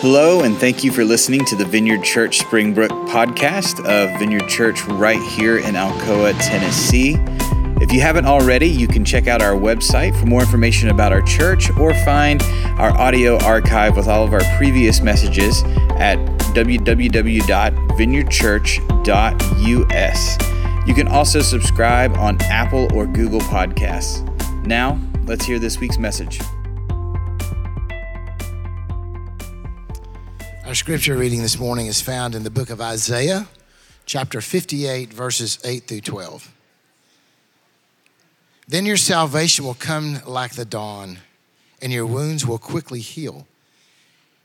Hello, and thank you for listening to the Vineyard Church Springbrook podcast of Vineyard Church right here in Alcoa, Tennessee. If you haven't already, you can check out our website for more information about our church or find our audio archive with all of our previous messages at www.vineyardchurch.us. You can also subscribe on Apple or Google Podcasts. Now, let's hear this week's message. Our scripture reading this morning is found in the book of Isaiah, chapter 58, verses 8 through 12. Then your salvation will come like the dawn, and your wounds will quickly heal.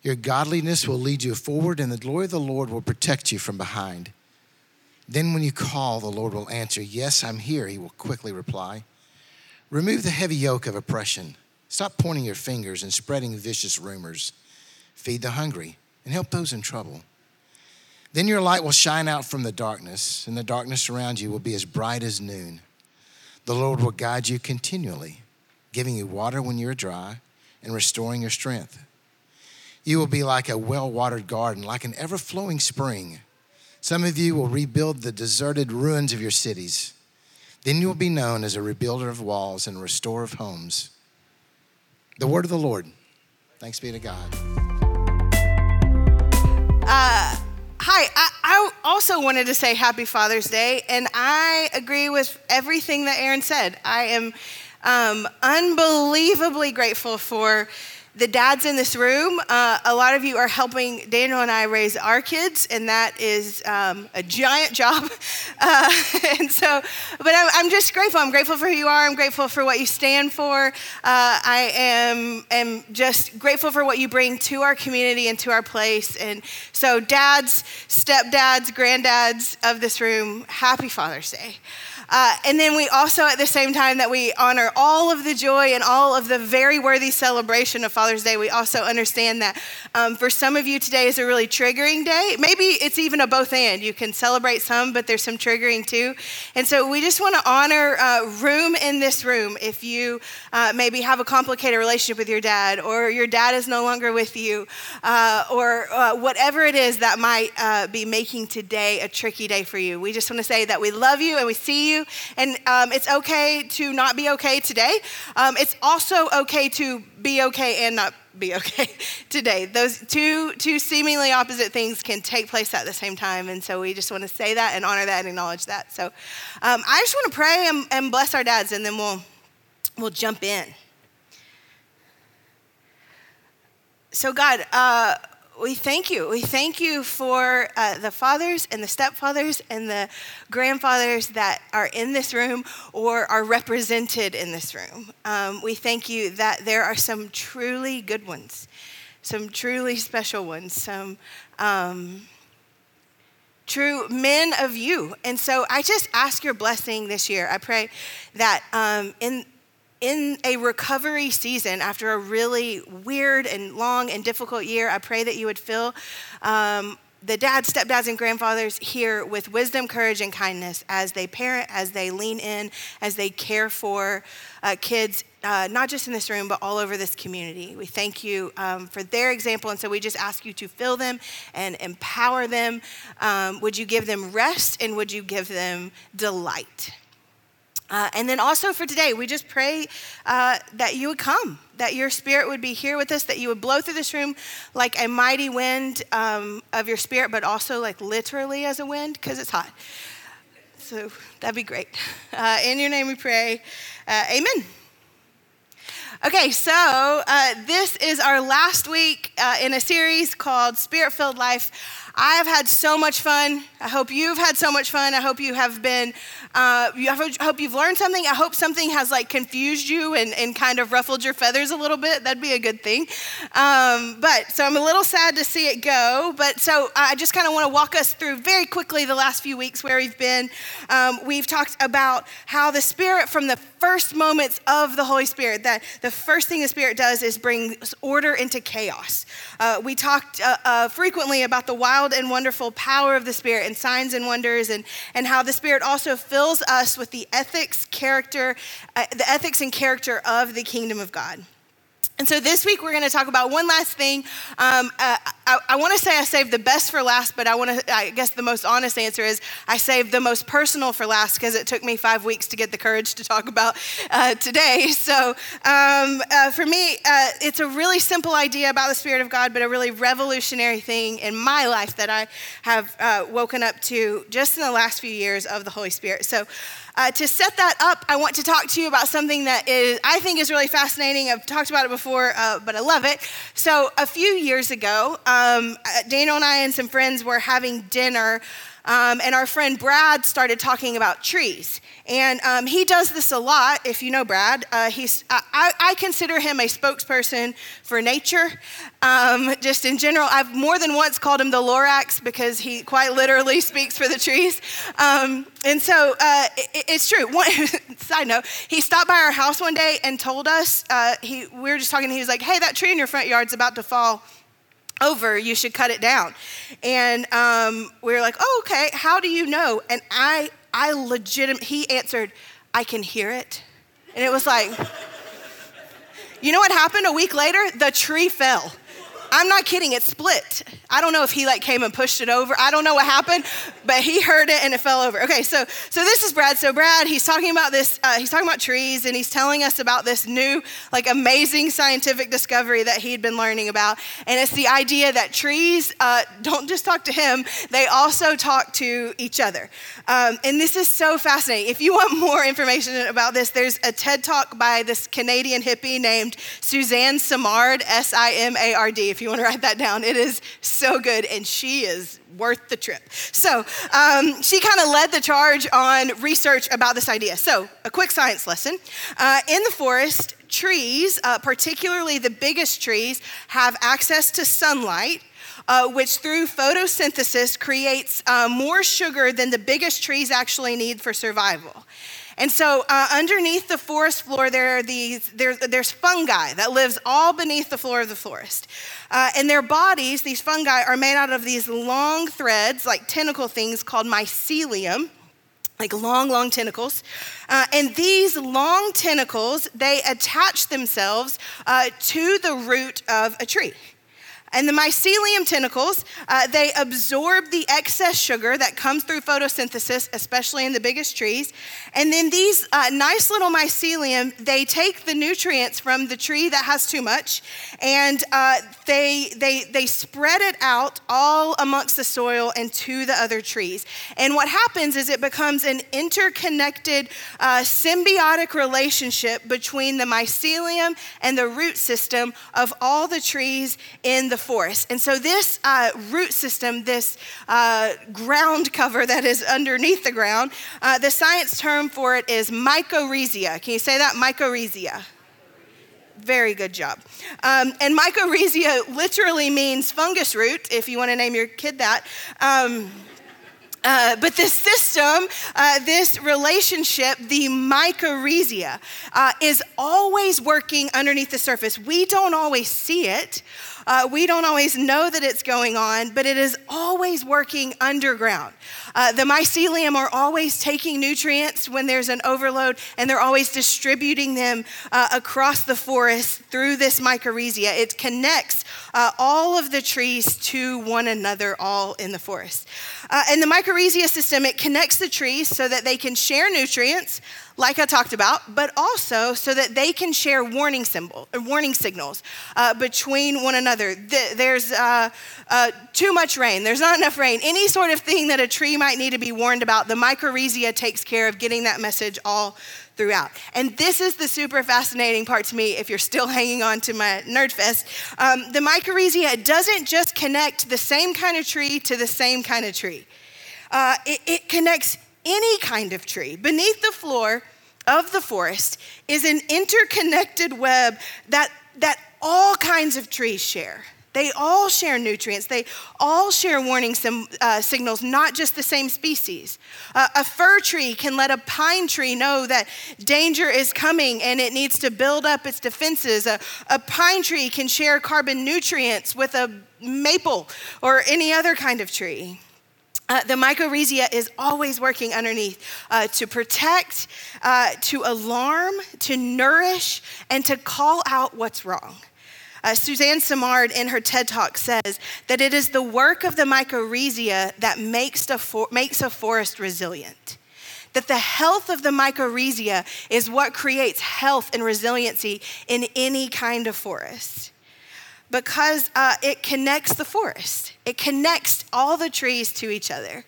Your godliness will lead you forward, and the glory of the Lord will protect you from behind. Then, when you call, the Lord will answer, Yes, I'm here, he will quickly reply. Remove the heavy yoke of oppression. Stop pointing your fingers and spreading vicious rumors. Feed the hungry and help those in trouble. Then your light will shine out from the darkness, and the darkness around you will be as bright as noon. The Lord will guide you continually, giving you water when you're dry and restoring your strength. You will be like a well watered garden, like an ever flowing spring. Some of you will rebuild the deserted ruins of your cities. Then you will be known as a rebuilder of walls and restorer of homes. The word of the Lord. Thanks be to God. Uh, hi, I, I, also wanted to say happy Father's Day, and I agree with everything that Aaron said. I am um, unbelievably grateful for the dads in this room, uh, a lot of you are helping Daniel and I raise our kids, and that is um, a giant job. Uh, and so, but I'm, I'm, just grateful. I'm grateful for who you are. I'm grateful for what you stand for. Uh, I am, am just grateful for what you bring to our community and to our place. And so, dads, stepdads, granddads of this room, happy Father's Day. Uh, and then we also, at the same time that we honor all of the joy and all of the very worthy celebration of Father's Day, we also understand that um, for some of you today is a really triggering day. Maybe it's even a both and. You can celebrate some, but there's some triggering too. And so we just want to honor uh, room in this room. If you uh, maybe have a complicated relationship with your dad, or your dad is no longer with you, uh, or uh, whatever it is that might uh, be making today a tricky day for you, we just want to say that we love you and we see you. And um, it's okay to not be okay today. Um, it's also okay to be okay and not be okay today. Those two, two seemingly opposite things can take place at the same time. And so we just want to say that and honor that and acknowledge that. So um, I just want to pray and, and bless our dads, and then we'll, we'll jump in. So, God, uh, we thank you. We thank you for uh, the fathers and the stepfathers and the grandfathers that are in this room or are represented in this room. Um, we thank you that there are some truly good ones, some truly special ones, some um, true men of you. And so I just ask your blessing this year. I pray that um, in in a recovery season after a really weird and long and difficult year, I pray that you would fill um, the dads, stepdads, and grandfathers here with wisdom, courage, and kindness as they parent, as they lean in, as they care for uh, kids, uh, not just in this room, but all over this community. We thank you um, for their example. And so we just ask you to fill them and empower them. Um, would you give them rest and would you give them delight? Uh, and then also for today, we just pray uh, that you would come, that your spirit would be here with us, that you would blow through this room like a mighty wind um, of your spirit, but also like literally as a wind because it's hot. So that'd be great. Uh, in your name we pray. Uh, amen. Okay, so uh, this is our last week uh, in a series called Spirit Filled Life. I have had so much fun. I hope you've had so much fun. I hope you have been, uh, I hope you've learned something. I hope something has like confused you and, and kind of ruffled your feathers a little bit. That'd be a good thing. Um, but so I'm a little sad to see it go. But so I just kind of want to walk us through very quickly the last few weeks where we've been. Um, we've talked about how the Spirit, from the first moments of the Holy Spirit, that the first thing the Spirit does is bring order into chaos. Uh, we talked uh, uh, frequently about the wild and wonderful power of the Spirit and signs and wonders, and, and how the Spirit also fills us with the ethics, character, uh, the ethics and character of the kingdom of God. And so this week we're going to talk about one last thing. Um, uh, I, I want to say I saved the best for last, but I want to. I guess the most honest answer is I saved the most personal for last because it took me five weeks to get the courage to talk about uh, today. So um, uh, for me, uh, it's a really simple idea about the Spirit of God, but a really revolutionary thing in my life that I have uh, woken up to just in the last few years of the Holy Spirit. So. Uh, to set that up, I want to talk to you about something that is, I think is really fascinating. I've talked about it before, uh, but I love it. So, a few years ago, um, uh, Daniel and I and some friends were having dinner um, and our friend Brad started talking about trees. And um, he does this a lot, if you know Brad. Uh, he's, I, I, consider him a spokesperson for nature. Um, just in general, I've more than once called him the Lorax because he quite literally speaks for the trees. Um, and so uh, it, it's true. One, side note, he stopped by our house one day and told us, uh, he, we were just talking, he was like, hey, that tree in your front yard's about to fall over, you should cut it down. And um, we were like, oh, okay, how do you know? And I, I legitimate, he answered, I can hear it. And it was like, you know what happened a week later? The tree fell. I'm not kidding, it split. I don't know if he like came and pushed it over. I don't know what happened, but he heard it and it fell over. Okay, so so this is Brad. So Brad, he's talking about this. Uh, he's talking about trees, and he's telling us about this new like amazing scientific discovery that he'd been learning about. And it's the idea that trees uh, don't just talk to him; they also talk to each other. Um, and this is so fascinating. If you want more information about this, there's a TED talk by this Canadian hippie named Suzanne Simard, S I M A R D. If you want to write that down. It is so good, and she is worth the trip. So um, she kind of led the charge on research about this idea. So, a quick science lesson. Uh, in the forest, trees, uh, particularly the biggest trees, have access to sunlight. Uh, which through photosynthesis creates uh, more sugar than the biggest trees actually need for survival. And so, uh, underneath the forest floor, there are these, there, there's fungi that lives all beneath the floor of the forest. Uh, and their bodies, these fungi, are made out of these long threads, like tentacle things called mycelium like long, long tentacles. Uh, and these long tentacles, they attach themselves uh, to the root of a tree. And the mycelium tentacles, uh, they absorb the excess sugar that comes through photosynthesis, especially in the biggest trees. And then these uh, nice little mycelium, they take the nutrients from the tree that has too much and uh, they, they, they spread it out all amongst the soil and to the other trees. And what happens is it becomes an interconnected, uh, symbiotic relationship between the mycelium and the root system of all the trees in the forest. And so, this uh, root system, this uh, ground cover that is underneath the ground, uh, the science term for it is mycorrhiza. Can you say that? Mycorrhiza. Very good job. Um, and mycorrhiza literally means fungus root, if you want to name your kid that. Um, uh, but this system, uh, this relationship, the mycorrhiza, uh, is always working underneath the surface. We don't always see it. Uh, we don't always know that it's going on, but it is always working underground. Uh, the mycelium are always taking nutrients when there's an overload, and they're always distributing them uh, across the forest through this mycorrhiza. It connects uh, all of the trees to one another, all in the forest. Uh, and the mycorrhiza system, it connects the trees so that they can share nutrients like I talked about, but also so that they can share warning symbol, uh, warning signals uh, between one another. There's uh, uh, too much rain. There's not enough rain. Any sort of thing that a tree might need to be warned about, the mycorrhiza takes care of getting that message all throughout. And this is the super fascinating part to me if you're still hanging on to my nerd fest. Um, the mycorrhiza doesn't just connect the same kind of tree to the same kind of tree. Uh, it, it connects any kind of tree. Beneath the floor of the forest is an interconnected web that, that all kinds of trees share. They all share nutrients. They all share warning sim, uh, signals, not just the same species. Uh, a fir tree can let a pine tree know that danger is coming and it needs to build up its defenses. A, a pine tree can share carbon nutrients with a maple or any other kind of tree. Uh, the mycorrhiza is always working underneath uh, to protect, uh, to alarm, to nourish, and to call out what's wrong. Uh, Suzanne Simard in her TED Talk says that it is the work of the mycorrhiza that makes, for- makes a forest resilient. That the health of the mycorrhiza is what creates health and resiliency in any kind of forest because uh, it connects the forest. It connects all the trees to each other.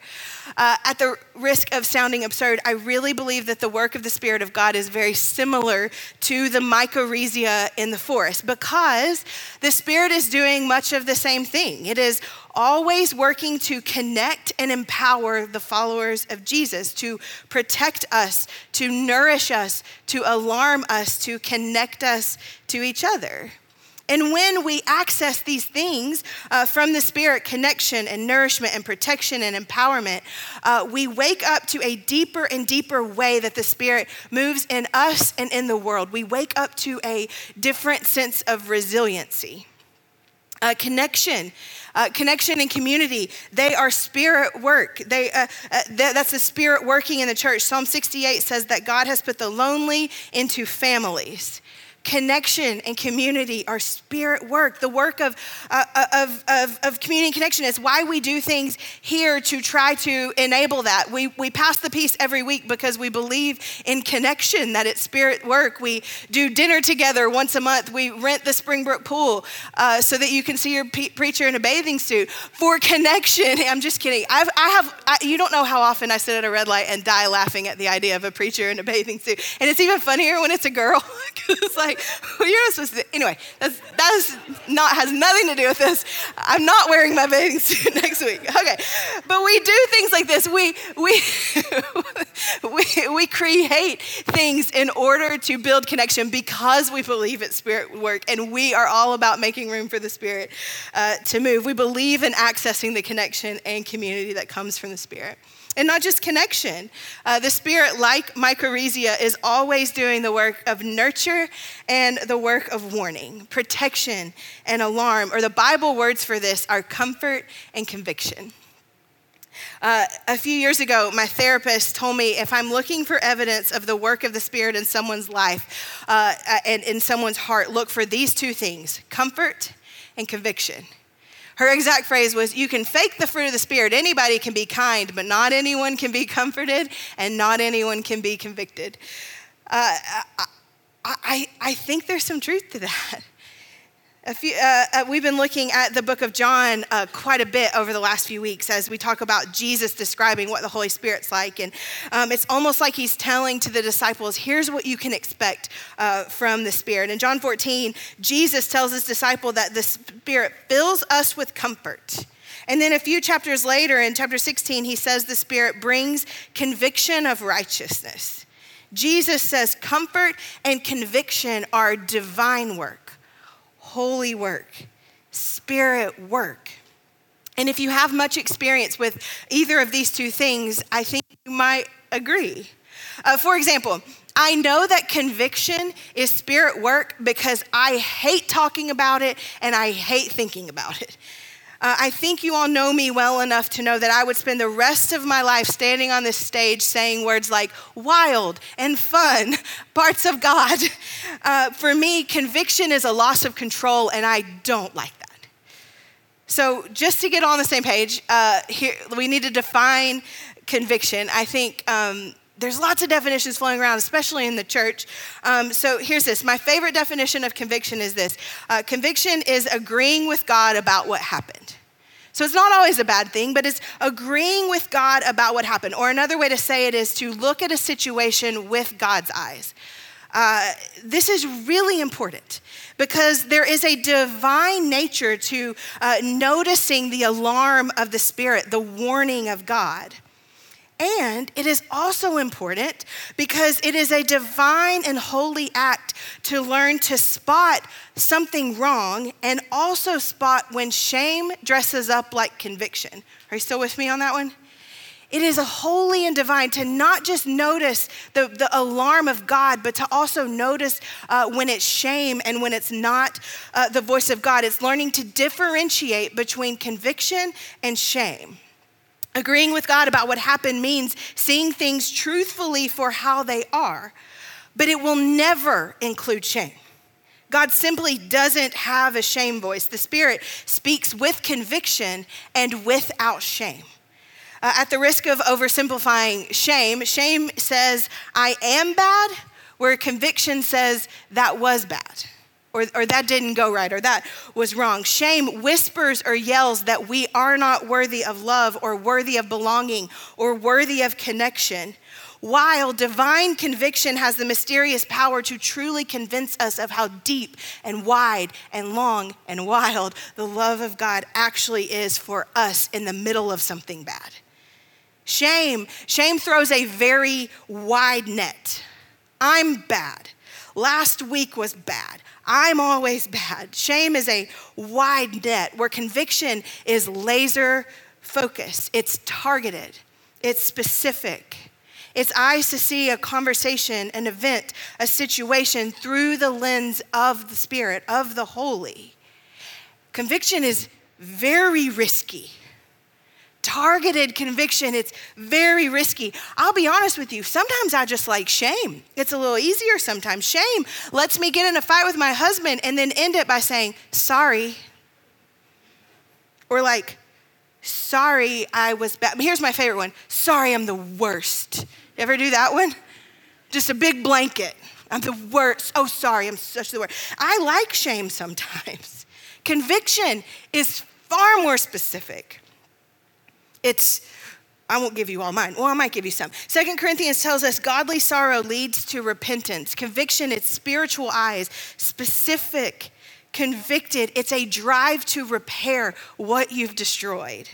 Uh, at the risk of sounding absurd, I really believe that the work of the Spirit of God is very similar to the mycorrhiza in the forest because the Spirit is doing much of the same thing. It is always working to connect and empower the followers of Jesus, to protect us, to nourish us, to alarm us, to connect us to each other. And when we access these things uh, from the Spirit, connection and nourishment and protection and empowerment, uh, we wake up to a deeper and deeper way that the Spirit moves in us and in the world. We wake up to a different sense of resiliency. Uh, connection, uh, connection and community, they are spirit work. They, uh, uh th- that's the spirit working in the church. Psalm 68 says that God has put the lonely into families connection and community are spirit work. The work of, uh, uh, of, of, of, community and connection is why we do things here to try to enable that. We, we pass the peace every week because we believe in connection, that it's spirit work. We do dinner together once a month. We rent the Springbrook pool uh, so that you can see your pe- preacher in a bathing suit for connection. I'm just kidding. I've, I have, I, you don't know how often I sit at a red light and die laughing at the idea of a preacher in a bathing suit. And it's even funnier when it's a girl because like, you're supposed to. Anyway, that's, that's not has nothing to do with this. I'm not wearing my bathing suit next week. Okay, but we do things like this. We we we we create things in order to build connection because we believe it's spirit work, and we are all about making room for the spirit uh, to move. We believe in accessing the connection and community that comes from the spirit. And not just connection. Uh, the Spirit, like mycorrhiza, is always doing the work of nurture and the work of warning, protection and alarm. Or the Bible words for this are comfort and conviction. Uh, a few years ago, my therapist told me if I'm looking for evidence of the work of the Spirit in someone's life uh, and in someone's heart, look for these two things comfort and conviction. Her exact phrase was, You can fake the fruit of the Spirit. Anybody can be kind, but not anyone can be comforted, and not anyone can be convicted. Uh, I, I, I think there's some truth to that. Few, uh, uh, we've been looking at the book of John uh, quite a bit over the last few weeks as we talk about Jesus describing what the Holy Spirit's like. And um, it's almost like he's telling to the disciples, here's what you can expect uh, from the Spirit. In John 14, Jesus tells his disciple that the Spirit fills us with comfort. And then a few chapters later, in chapter 16, he says the Spirit brings conviction of righteousness. Jesus says comfort and conviction are divine work holy work, spirit work. And if you have much experience with either of these two things, I think you might agree. Uh, for example, I know that conviction is spirit work because I hate talking about it and I hate thinking about it. Uh, I think you all know me well enough to know that I would spend the rest of my life standing on this stage saying words like wild and fun, parts of God. Uh, for me, conviction is a loss of control, and I don't like that. So, just to get on the same page, uh, here, we need to define conviction. I think um, there's lots of definitions flowing around, especially in the church. Um, so here's this. My favorite definition of conviction is this uh, conviction is agreeing with God about what happened. So it's not always a bad thing, but it's agreeing with God about what happened. Or another way to say it is to look at a situation with God's eyes. Uh, this is really important because there is a divine nature to uh, noticing the alarm of the Spirit, the warning of God. And it is also important because it is a divine and holy act to learn to spot something wrong and also spot when shame dresses up like conviction. Are you still with me on that one? It is a holy and divine to not just notice the, the alarm of God, but to also notice uh, when it's shame and when it's not uh, the voice of God. It's learning to differentiate between conviction and shame. Agreeing with God about what happened means seeing things truthfully for how they are, but it will never include shame. God simply doesn't have a shame voice. The Spirit speaks with conviction and without shame. Uh, at the risk of oversimplifying shame, shame says, I am bad, where conviction says, that was bad. Or, or that didn't go right, or that was wrong. Shame whispers or yells that we are not worthy of love, or worthy of belonging, or worthy of connection while divine conviction has the mysterious power to truly convince us of how deep and wide and long and wild the love of God actually is for us in the middle of something bad. Shame, shame throws a very wide net. I'm bad. Last week was bad. I'm always bad. Shame is a wide net where conviction is laser focused, it's targeted, it's specific. It's eyes to see a conversation, an event, a situation through the lens of the Spirit, of the Holy. Conviction is very risky targeted conviction, it's very risky. I'll be honest with you, sometimes I just like shame. It's a little easier sometimes. Shame lets me get in a fight with my husband and then end it by saying, sorry. Or like, sorry, I was bad. Here's my favorite one sorry, I'm the worst. You ever do that one? Just a big blanket. I'm the worst. Oh, sorry, I'm such the worst. I like shame sometimes. Conviction is far more specific. It's, I won't give you all mine. Well, I might give you some. Second Corinthians tells us godly sorrow leads to repentance. Conviction, it's spiritual eyes, specific, convicted. It's a drive to repair what you've destroyed.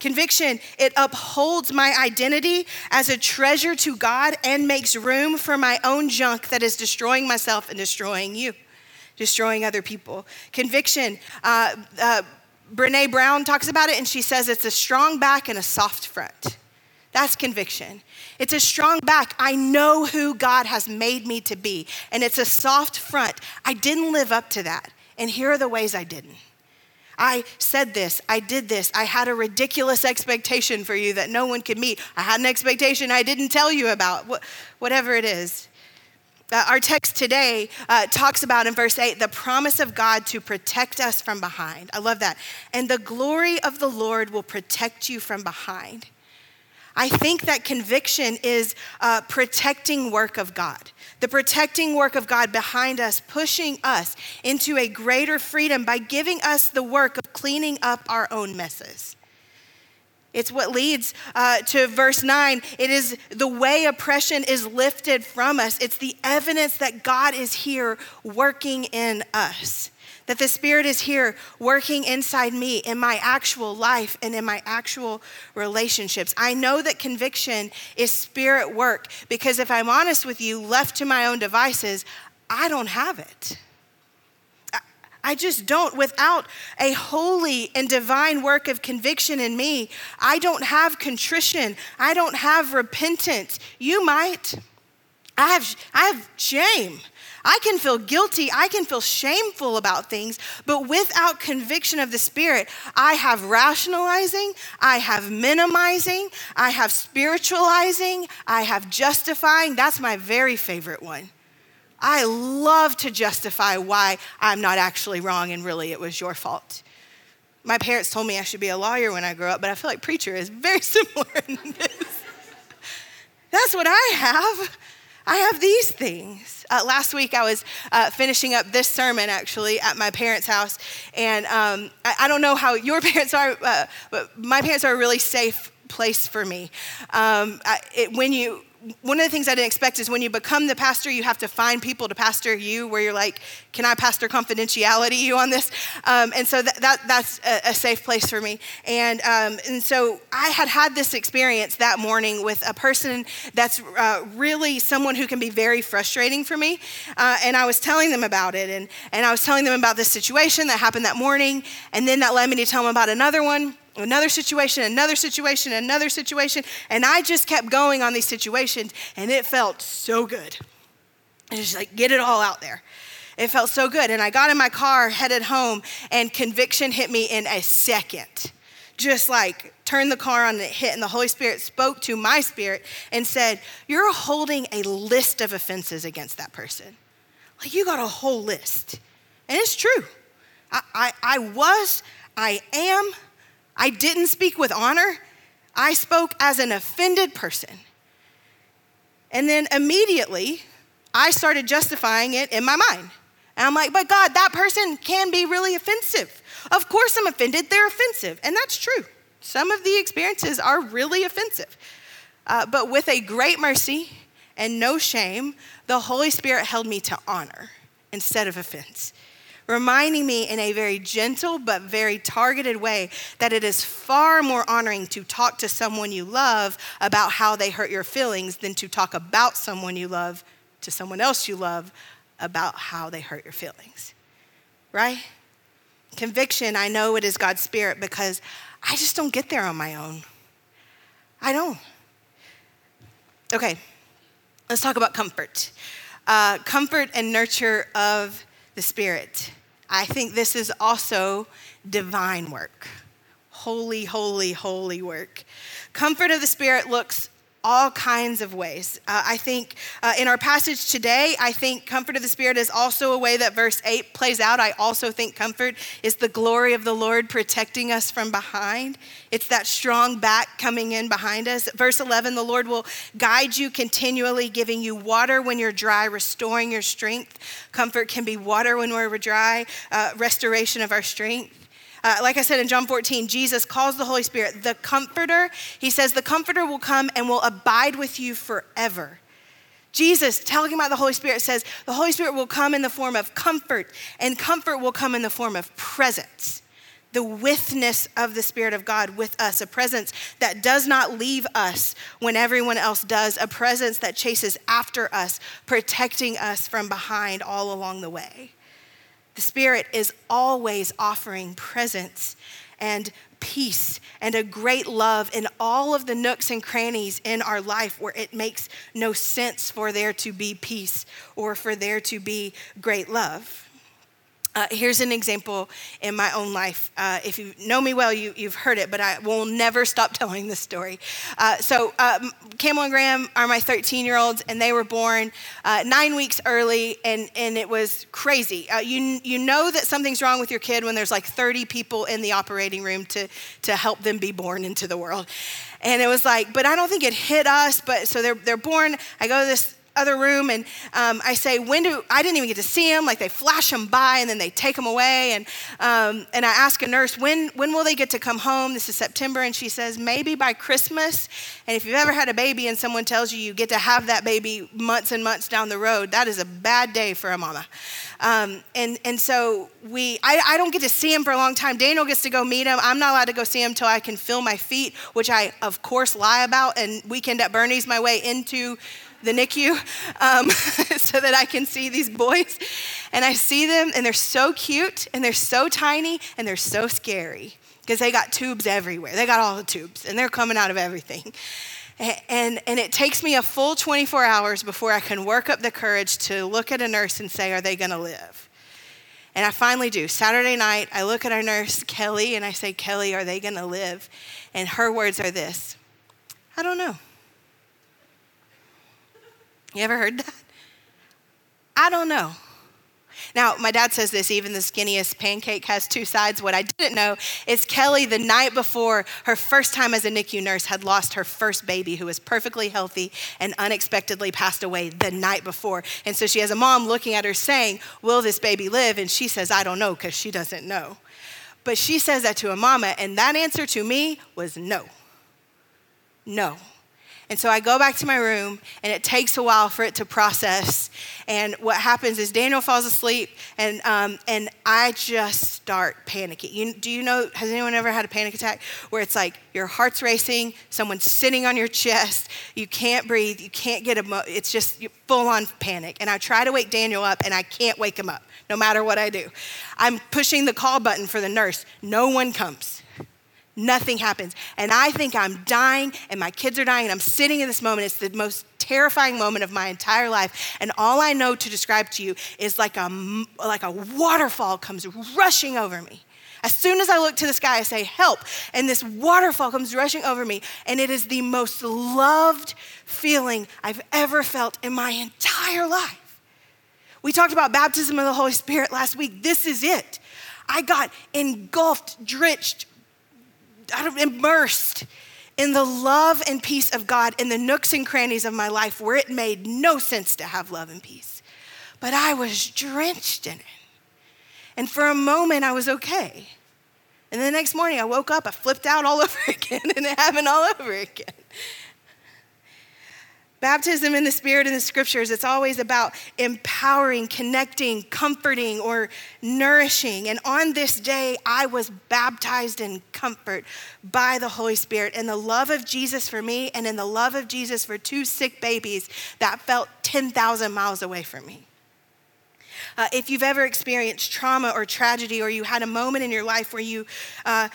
Conviction, it upholds my identity as a treasure to God and makes room for my own junk that is destroying myself and destroying you, destroying other people. Conviction, uh, uh, Brene Brown talks about it and she says it's a strong back and a soft front. That's conviction. It's a strong back. I know who God has made me to be. And it's a soft front. I didn't live up to that. And here are the ways I didn't. I said this, I did this, I had a ridiculous expectation for you that no one could meet. I had an expectation I didn't tell you about, whatever it is. Uh, our text today uh, talks about in verse 8 the promise of God to protect us from behind. I love that. And the glory of the Lord will protect you from behind. I think that conviction is a protecting work of God, the protecting work of God behind us, pushing us into a greater freedom by giving us the work of cleaning up our own messes. It's what leads uh, to verse 9. It is the way oppression is lifted from us. It's the evidence that God is here working in us, that the Spirit is here working inside me in my actual life and in my actual relationships. I know that conviction is Spirit work because if I'm honest with you, left to my own devices, I don't have it. I just don't. Without a holy and divine work of conviction in me, I don't have contrition. I don't have repentance. You might. I have, I have shame. I can feel guilty. I can feel shameful about things, but without conviction of the Spirit, I have rationalizing, I have minimizing, I have spiritualizing, I have justifying. That's my very favorite one. I love to justify why I'm not actually wrong and really it was your fault. My parents told me I should be a lawyer when I grow up, but I feel like preacher is very similar in this. That's what I have. I have these things. Uh, last week, I was uh, finishing up this sermon actually at my parents' house, and um, I, I, don't know how your parents are, uh, but my parents are a really safe place for me. Um, I, it, when you one of the things I didn't expect is when you become the pastor, you have to find people to pastor you where you're like, can I pastor confidentiality you on this? Um, and so that, that that's a, a, safe place for me. And, um, and so I had had this experience that morning with a person that's uh, really someone who can be very frustrating for me. Uh, and I was telling them about it. And, and I was telling them about this situation that happened that morning. And then that led me to tell them about another one another situation, another situation, another situation. And I just kept going on these situations, and it felt so good. And just like get it all out there. It felt so good. And I got in my car, headed home, and conviction hit me in a second. Just like turned the car on and it hit, and the Holy Spirit spoke to my spirit and said, You're holding a list of offenses against that person. Like you got a whole list. And it's true. I, I, I was, I am, I didn't speak with honor, I spoke as an offended person. And then immediately, I started justifying it in my mind. And I'm like, but God, that person can be really offensive. Of course, I'm offended. They're offensive. And that's true. Some of the experiences are really offensive. Uh, but with a great mercy and no shame, the Holy Spirit held me to honor instead of offense reminding me in a very gentle but very targeted way that it is far more honoring to talk to someone you love about how they hurt your feelings than to talk about someone you love to someone else you love about how they hurt your feelings. Right? Conviction, I know it is God's Spirit because I just don't get there on my own. I don't. Okay, let's talk about comfort. Uh, comfort and nurture of the Spirit. I think this is also divine work. Holy, holy, holy work. Comfort of the Spirit looks all kinds of ways. Uh, I think uh, in our passage today, I think comfort of the Spirit is also a way that verse 8 plays out. I also think comfort is the glory of the Lord protecting us from behind. It's that strong back coming in behind us. Verse 11 the Lord will guide you continually, giving you water when you're dry, restoring your strength. Comfort can be water when we're dry, uh, restoration of our strength. Uh, like I said in John 14, Jesus calls the Holy Spirit the Comforter. He says, The Comforter will come and will abide with you forever. Jesus, talking about the Holy Spirit, says the Holy Spirit will come in the form of comfort, and comfort will come in the form of presence. The withness of the Spirit of God with us, a presence that does not leave us when everyone else does, a presence that chases after us, protecting us from behind all along the way. The Spirit is always offering presence and peace and a great love in all of the nooks and crannies in our life where it makes no sense for there to be peace or for there to be great love. Uh, here's an example in my own life. Uh, if you know me well, you, have heard it, but I will never stop telling this story. Uh, so, um, Camel and Graham are my 13 year olds, and they were born uh, nine weeks early, and, and it was crazy. Uh, you, you know that something's wrong with your kid when there's like 30 people in the operating room to, to help them be born into the world. And it was like, but I don't think it hit us, but so they're, they're born. I go to this other room and um, I say, when do, I didn't even get to see them. Like they flash them by and then they take them away. And, um, and I ask a nurse, when, when will they get to come home? This is September. And she says, maybe by Christmas. And if you've ever had a baby and someone tells you you get to have that baby months and months down the road, that is a bad day for a mama. Um, and, and so we, I, I don't get to see him for a long time. Daniel gets to go meet him. I'm not allowed to go see him until I can feel my feet, which I, of course, lie about. And weekend at Bernie's my way into the NICU um, so that I can see these boys. And I see them, and they're so cute, and they're so tiny, and they're so scary because they got tubes everywhere. They got all the tubes, and they're coming out of everything. And, and it takes me a full 24 hours before I can work up the courage to look at a nurse and say, Are they gonna live? And I finally do. Saturday night, I look at our nurse, Kelly, and I say, Kelly, are they gonna live? And her words are this I don't know. You ever heard that? I don't know. Now, my dad says this even the skinniest pancake has two sides. What I didn't know is Kelly, the night before her first time as a NICU nurse, had lost her first baby who was perfectly healthy and unexpectedly passed away the night before. And so she has a mom looking at her saying, Will this baby live? And she says, I don't know because she doesn't know. But she says that to a mama, and that answer to me was no. No. And so I go back to my room, and it takes a while for it to process. And what happens is Daniel falls asleep, and, um, and I just start panicking. You, do you know, has anyone ever had a panic attack where it's like your heart's racing, someone's sitting on your chest, you can't breathe, you can't get a, mo it's just full on panic. And I try to wake Daniel up, and I can't wake him up, no matter what I do. I'm pushing the call button for the nurse, no one comes. Nothing happens. And I think I'm dying and my kids are dying and I'm sitting in this moment. It's the most terrifying moment of my entire life. And all I know to describe to you is like a, like a waterfall comes rushing over me. As soon as I look to the sky, I say, Help. And this waterfall comes rushing over me. And it is the most loved feeling I've ever felt in my entire life. We talked about baptism of the Holy Spirit last week. This is it. I got engulfed, drenched, immersed in the love and peace of God in the nooks and crannies of my life where it made no sense to have love and peace. But I was drenched in it. And for a moment, I was okay. And the next morning, I woke up, I flipped out all over again, and it happened all over again. Baptism in the Spirit in the scriptures, it's always about empowering, connecting, comforting, or nourishing. And on this day, I was baptized in comfort by the Holy Spirit in the love of Jesus for me and in the love of Jesus for two sick babies that felt 10,000 miles away from me. Uh, if you've ever experienced trauma or tragedy, or you had a moment in your life where you, uh,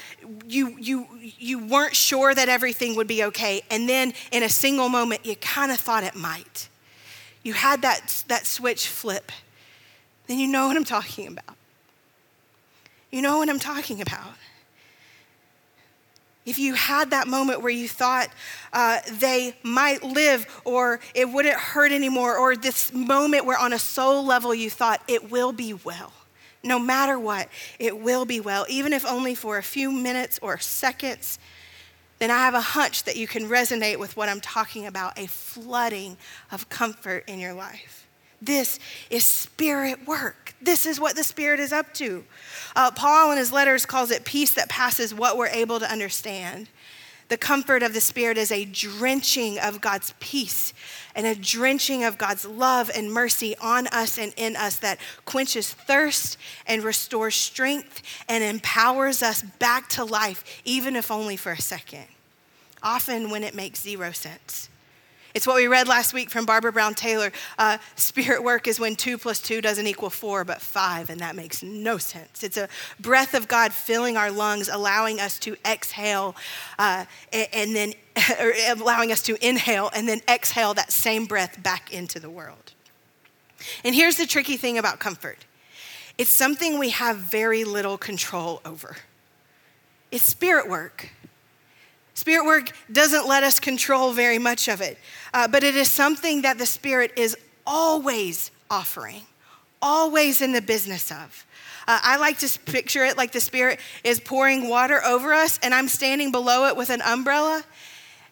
you, you, you weren't sure that everything would be okay, and then in a single moment, you kind of thought it might. You had that, that switch flip. Then you know what I'm talking about. You know what I'm talking about if you had that moment where you thought uh, they might live or it wouldn't hurt anymore, or this moment where on a soul level you thought it will be well. No matter what, it will be well, even if only for a few minutes or seconds, then I have a hunch that you can resonate with what I'm talking about a flooding of comfort in your life. This is spirit work. This is what the Spirit is up to. Uh, Paul in his letters calls it peace that passes what we're able to understand. The comfort of the Spirit is a drenching of God's peace and a drenching of God's love and mercy on us and in us that quenches thirst and restores strength and empowers us back to life, even if only for a second, often when it makes zero sense. It's what we read last week from Barbara Brown Taylor. Uh, spirit work is when two plus two doesn't equal four, but five, and that makes no sense. It's a breath of God filling our lungs, allowing us to exhale, uh, and then or allowing us to inhale and then exhale that same breath back into the world. And here's the tricky thing about comfort it's something we have very little control over. It's spirit work. Spirit work doesn't let us control very much of it, uh, but it is something that the Spirit is always offering, always in the business of. Uh, I like to picture it like the Spirit is pouring water over us, and I'm standing below it with an umbrella.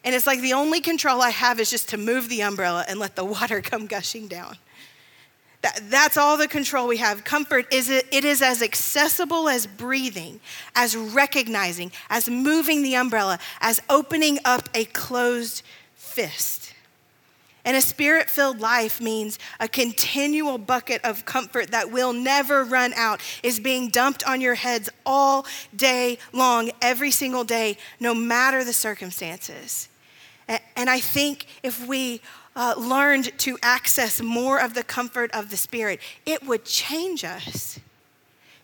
And it's like the only control I have is just to move the umbrella and let the water come gushing down. That, that's all the control we have. Comfort is it, it is as accessible as breathing, as recognizing, as moving the umbrella, as opening up a closed fist. And a spirit filled life means a continual bucket of comfort that will never run out, is being dumped on your heads all day long, every single day, no matter the circumstances. And I think if we uh, learned to access more of the comfort of the Spirit, it would change us.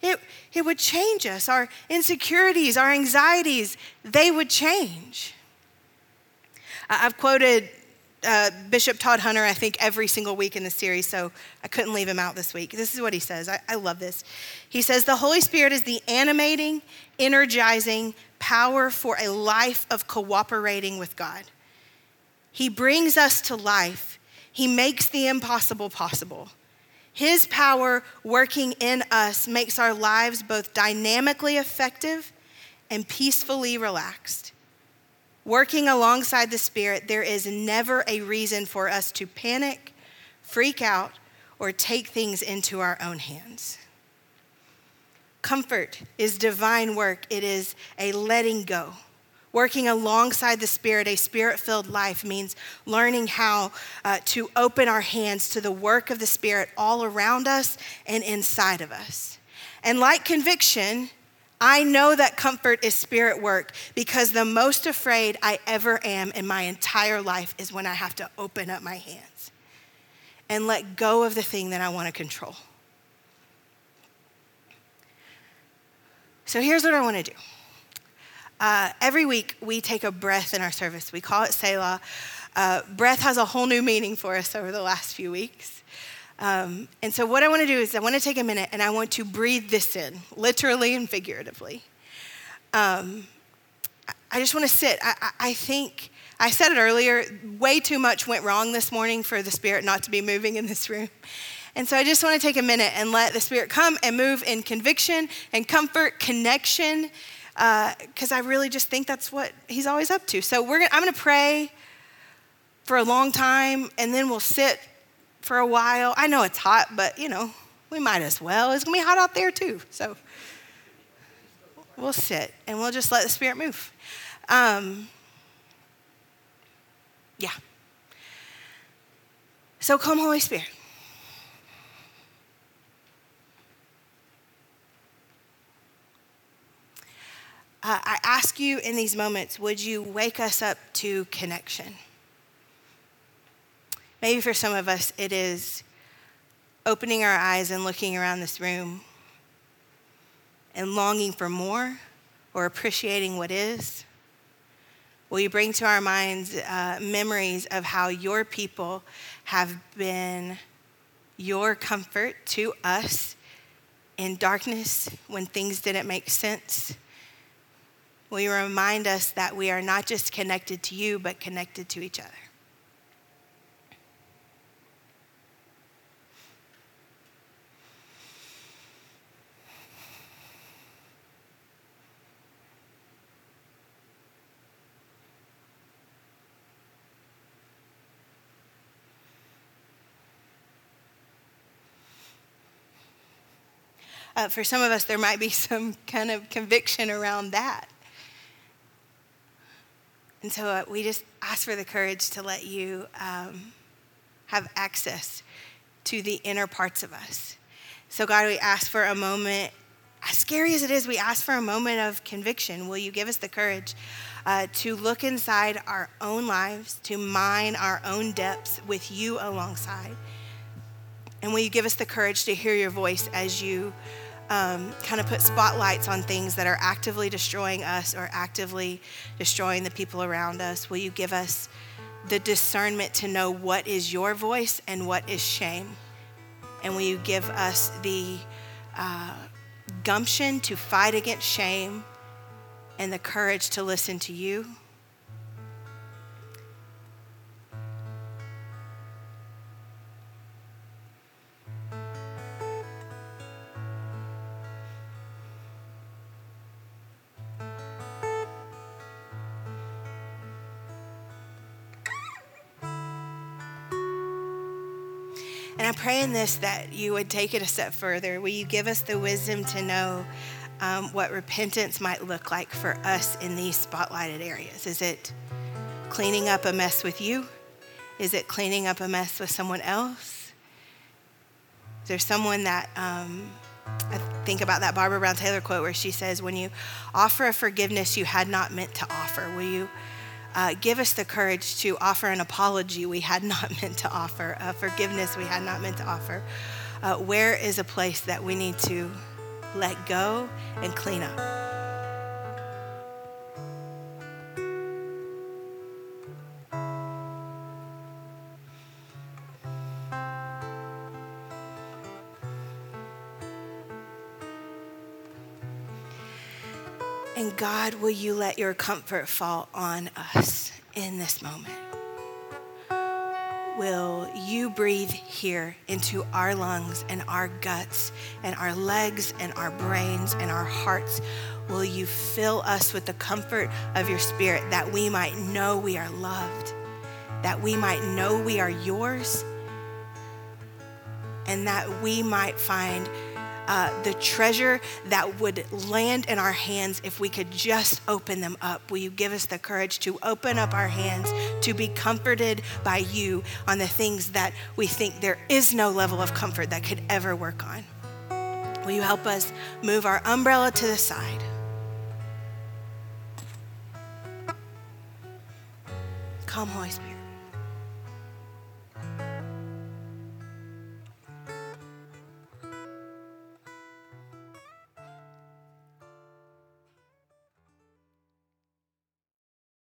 It, it would change us. Our insecurities, our anxieties, they would change. I've quoted uh, Bishop Todd Hunter, I think, every single week in the series, so I couldn't leave him out this week. This is what he says. I, I love this. He says, The Holy Spirit is the animating, energizing power for a life of cooperating with God. He brings us to life. He makes the impossible possible. His power working in us makes our lives both dynamically effective and peacefully relaxed. Working alongside the Spirit, there is never a reason for us to panic, freak out, or take things into our own hands. Comfort is divine work, it is a letting go Working alongside the Spirit, a spirit filled life means learning how uh, to open our hands to the work of the Spirit all around us and inside of us. And like conviction, I know that comfort is spirit work because the most afraid I ever am in my entire life is when I have to open up my hands and let go of the thing that I want to control. So here's what I want to do. Uh, every week, we take a breath in our service. We call it Selah. Uh, breath has a whole new meaning for us over the last few weeks. Um, and so, what I want to do is, I want to take a minute and I want to breathe this in, literally and figuratively. Um, I just want to sit. I, I think, I said it earlier, way too much went wrong this morning for the Spirit not to be moving in this room. And so I just want to take a minute and let the Spirit come and move in conviction and comfort, connection, because uh, I really just think that's what He's always up to. So we're gonna, I'm going to pray for a long time, and then we'll sit for a while. I know it's hot, but you know, we might as well. It's going to be hot out there too. So we'll sit and we'll just let the Spirit move. Um, yeah. So come, Holy Spirit. Uh, I ask you in these moments, would you wake us up to connection? Maybe for some of us, it is opening our eyes and looking around this room and longing for more or appreciating what is. Will you bring to our minds uh, memories of how your people have been your comfort to us in darkness when things didn't make sense? Will you remind us that we are not just connected to you, but connected to each other? Uh, for some of us, there might be some kind of conviction around that. And so uh, we just ask for the courage to let you um, have access to the inner parts of us. So, God, we ask for a moment, as scary as it is, we ask for a moment of conviction. Will you give us the courage uh, to look inside our own lives, to mine our own depths with you alongside? And will you give us the courage to hear your voice as you um, kind of put spotlights on things that are actively destroying us or actively destroying the people around us? Will you give us the discernment to know what is your voice and what is shame? And will you give us the uh, gumption to fight against shame and the courage to listen to you? Pray in this that you would take it a step further. Will you give us the wisdom to know um, what repentance might look like for us in these spotlighted areas? Is it cleaning up a mess with you? Is it cleaning up a mess with someone else? Is there someone that, um, I think about that Barbara Brown Taylor quote where she says, When you offer a forgiveness you had not meant to offer, will you? Uh, give us the courage to offer an apology we had not meant to offer, a forgiveness we had not meant to offer. Uh, where is a place that we need to let go and clean up? And God, will you let your comfort fall on us in this moment? Will you breathe here into our lungs and our guts and our legs and our brains and our hearts? Will you fill us with the comfort of your spirit that we might know we are loved, that we might know we are yours, and that we might find uh, the treasure that would land in our hands if we could just open them up. Will you give us the courage to open up our hands, to be comforted by you on the things that we think there is no level of comfort that could ever work on? Will you help us move our umbrella to the side? Come, Holy Spirit.